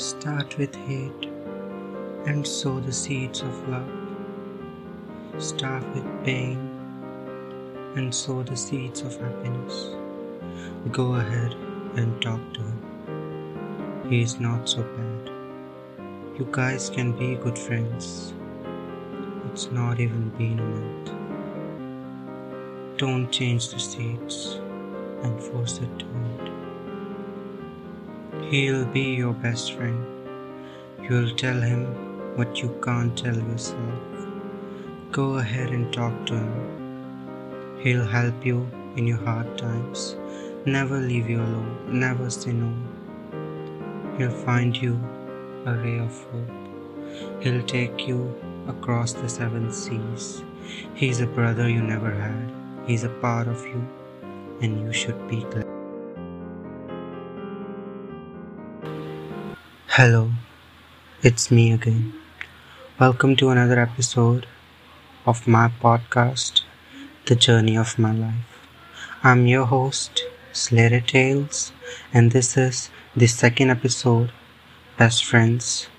Start with hate and sow the seeds of love. Start with pain and sow the seeds of happiness. Go ahead and talk to him. He is not so bad. You guys can be good friends. It's not even been a month. Don't change the seeds and force it to. He'll be your best friend. You'll tell him what you can't tell yourself. Go ahead and talk to him. He'll help you in your hard times. Never leave you alone. Never say no. He'll find you a ray of hope. He'll take you across the seven seas. He's a brother you never had. He's a part of you, and you should be glad. Hello, it's me again. Welcome to another episode of my podcast, The Journey of My Life. I'm your host, Slated Tales, and this is the second episode, Best Friends.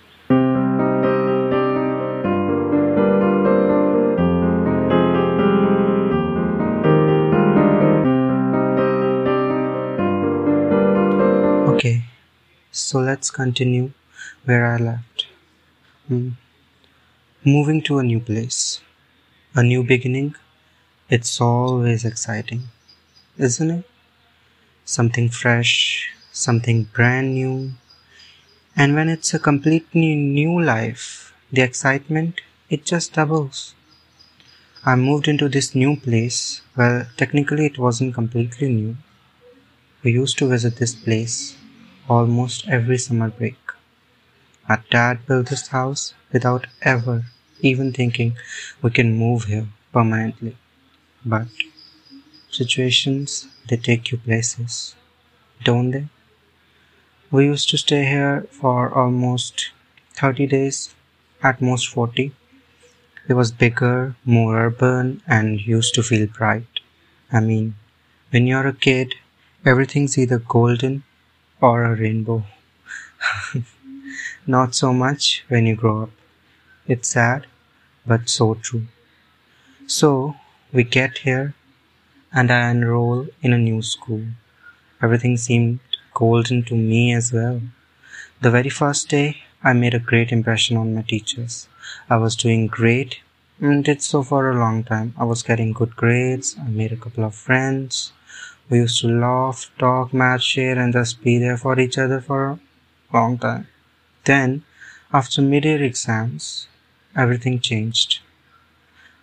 Okay, so let's continue where I left. Hmm. Moving to a new place, a new beginning, it's always exciting, isn't it? Something fresh, something brand new. And when it's a completely new life, the excitement, it just doubles. I moved into this new place. Well, technically, it wasn't completely new. We used to visit this place almost every summer break. My dad built this house without ever even thinking we can move here permanently. But situations, they take you places, don't they? We used to stay here for almost 30 days, at most 40. It was bigger, more urban, and used to feel bright. I mean, when you're a kid, everything's either golden or a rainbow. Not so much when you grow up. It's sad, but so true. So, we get here, and I enroll in a new school. Everything seemed golden to me as well. The very first day, I made a great impression on my teachers. I was doing great and did so for a long time. I was getting good grades. I made a couple of friends. We used to laugh, talk, match, share, and just be there for each other for a long time. Then, after mid-year exams, everything changed.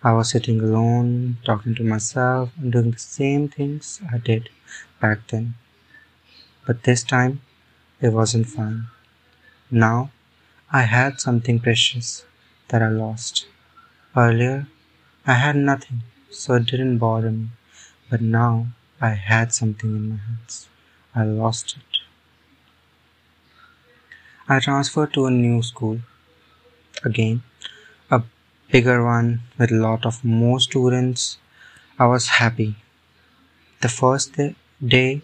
I was sitting alone, talking to myself, and doing the same things I did back then. But this time, it wasn't fun. Now, I had something precious that I lost. Earlier, I had nothing, so it didn't bother me. But now, I had something in my hands. I lost it. I transferred to a new school. Again, a bigger one with a lot of more students. I was happy. The first day,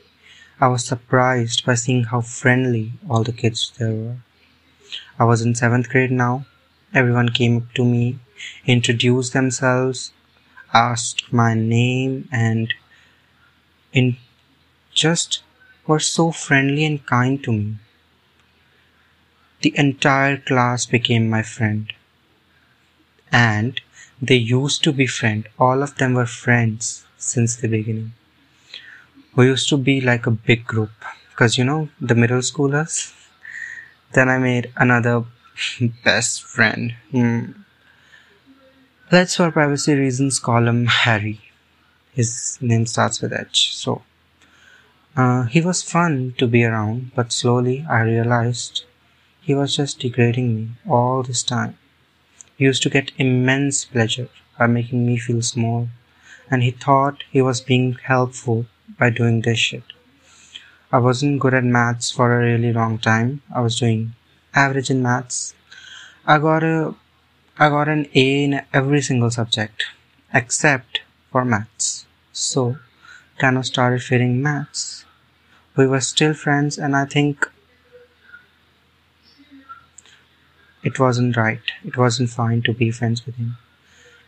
I was surprised by seeing how friendly all the kids there were. I was in seventh grade now. Everyone came up to me, introduced themselves, asked my name, and in just were so friendly and kind to me. The entire class became my friend. And they used to be friends. All of them were friends since the beginning. We used to be like a big group because you know the middle schoolers. Then I made another best friend. Hmm. Let's for privacy reasons call him Harry. His name starts with H. So uh, he was fun to be around, but slowly I realized he was just degrading me all this time. He used to get immense pleasure by making me feel small, and he thought he was being helpful by doing this shit. I wasn't good at maths for a really long time. I was doing average in maths. I got a I got an A in every single subject except for maths. So of started fearing maths. We were still friends and I think it wasn't right. It wasn't fine to be friends with him.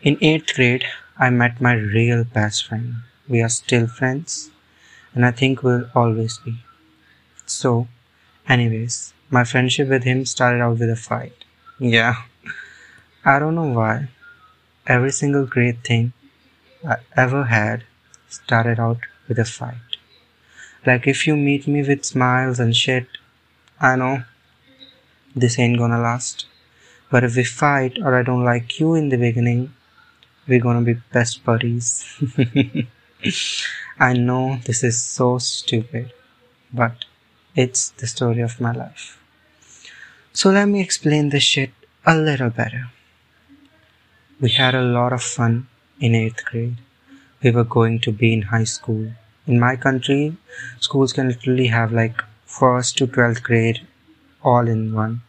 In 8th grade, I met my real best friend. We are still friends, and I think we'll always be. So, anyways, my friendship with him started out with a fight. Yeah, I don't know why. Every single great thing I ever had started out with a fight. Like if you meet me with smiles and shit, I know this ain't gonna last. But if we fight or I don't like you in the beginning, we're gonna be best buddies. I know this is so stupid, but it's the story of my life. So let me explain this shit a little better. We had a lot of fun in 8th grade. We were going to be in high school. In my country, schools can literally have like 1st to 12th grade all in one.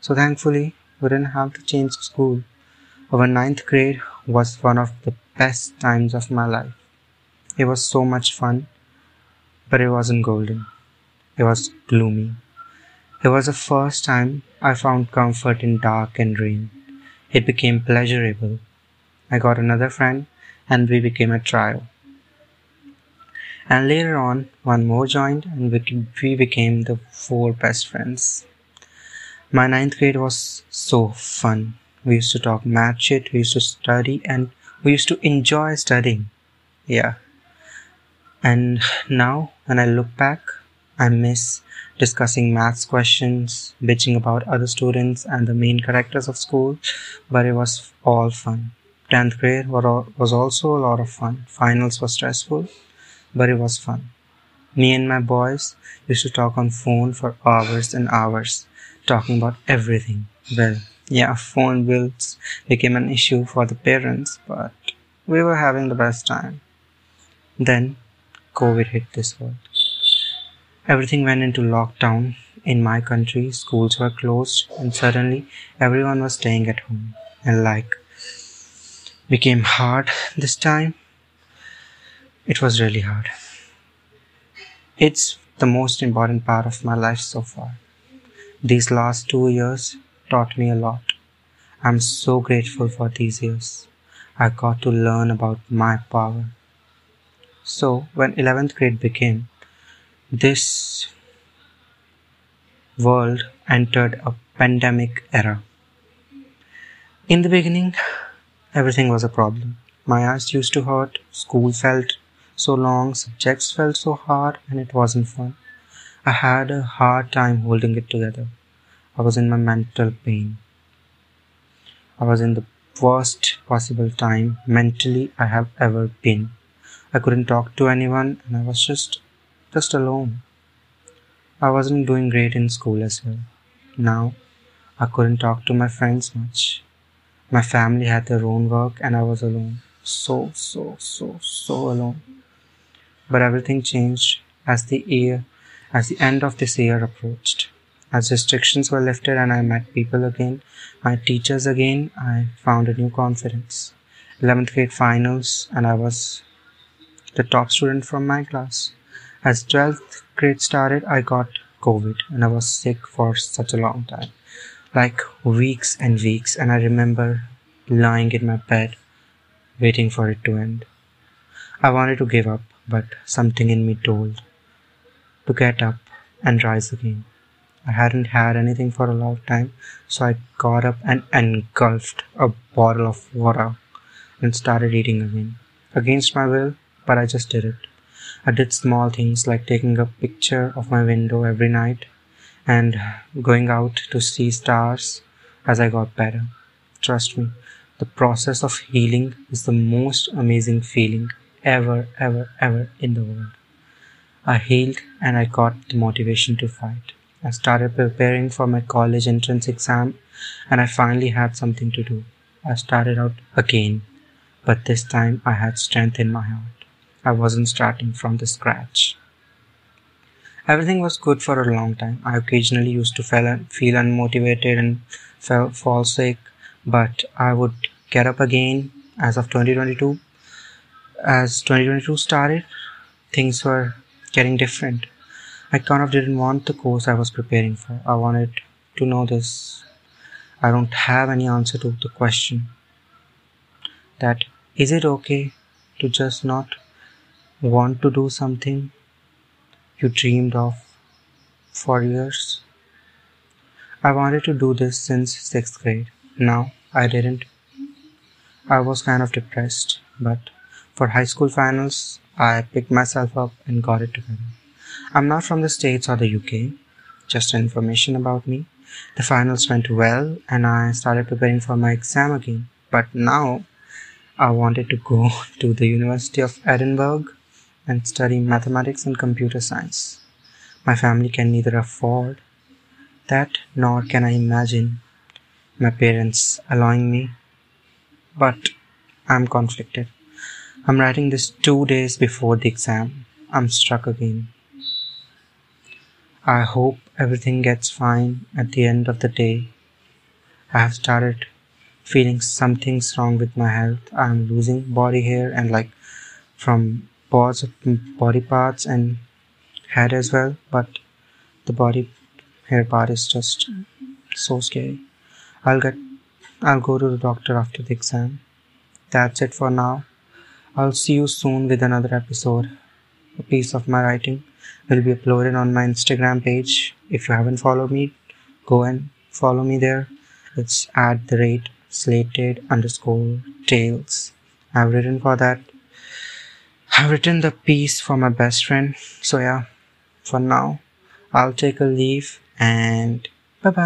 So thankfully, we didn't have to change school. Our ninth grade was one of the best times of my life. It was so much fun, but it wasn't golden. It was gloomy. It was the first time I found comfort in dark and rain. It became pleasurable. I got another friend and we became a trio. And later on, one more joined and we became the four best friends. My ninth grade was so fun. We used to talk math shit, we used to study, and we used to enjoy studying. Yeah. And now, when I look back, I miss discussing maths questions, bitching about other students and the main characters of school, but it was all fun. 10th grade was also a lot of fun. Finals were stressful, but it was fun. Me and my boys used to talk on phone for hours and hours, talking about everything. Well, yeah, phone bills became an issue for the parents, but we were having the best time. Then COVID hit this world. Everything went into lockdown. In my country, schools were closed, and suddenly everyone was staying at home. And like became hard this time, it was really hard. It's the most important part of my life so far. These last two years taught me a lot. I'm so grateful for these years. I got to learn about my power. So, when 11th grade became, this world entered a pandemic era. In the beginning, everything was a problem. My eyes used to hurt, school felt so long, subjects felt so hard, and it wasn't fun. I had a hard time holding it together. I was in my mental pain. I was in the worst possible time mentally I have ever been. I couldn't talk to anyone and I was just just alone. I wasn't doing great in school as well. Now I couldn't talk to my friends much. My family had their own work and I was alone. So so so so alone. But everything changed as the year as the end of this year approached. As restrictions were lifted and I met people again, my teachers again, I found a new confidence. 11th grade finals, and I was the top student from my class. As 12th grade started, I got COVID and I was sick for such a long time like weeks and weeks, and I remember lying in my bed waiting for it to end. I wanted to give up, but something in me told to get up and rise again. I hadn't had anything for a long time, so I got up and engulfed a bottle of water and started eating again. Against my will, but I just did it. I did small things like taking a picture of my window every night and going out to see stars as I got better. Trust me, the process of healing is the most amazing feeling ever, ever, ever in the world. I healed and I got the motivation to fight. I started preparing for my college entrance exam and I finally had something to do. I started out again, but this time I had strength in my heart. I wasn't starting from the scratch. Everything was good for a long time. I occasionally used to feel unmotivated and fell, fall sick, but I would get up again as of 2022. As 2022 started, things were getting different. I kind of didn't want the course I was preparing for. I wanted to know this. I don't have any answer to the question that is it okay to just not want to do something you dreamed of for years? I wanted to do this since sixth grade. Now I didn't. I was kind of depressed, but for high school finals, I picked myself up and got it together. I'm not from the States or the UK, just information about me. The finals went well and I started preparing for my exam again. But now I wanted to go to the University of Edinburgh and study mathematics and computer science. My family can neither afford that nor can I imagine my parents allowing me. But I'm conflicted. I'm writing this two days before the exam. I'm struck again. I hope everything gets fine at the end of the day. I have started feeling something's wrong with my health. I'm losing body hair and like from body parts and head as well, but the body hair part is just so scary. I'll get I'll go to the doctor after the exam. That's it for now. I'll see you soon with another episode. A piece of my writing will be uploaded on my Instagram page. If you haven't followed me, go and follow me there. It's at the rate slated underscore tales. I've written for that. I've written the piece for my best friend. So yeah, for now, I'll take a leave and bye bye.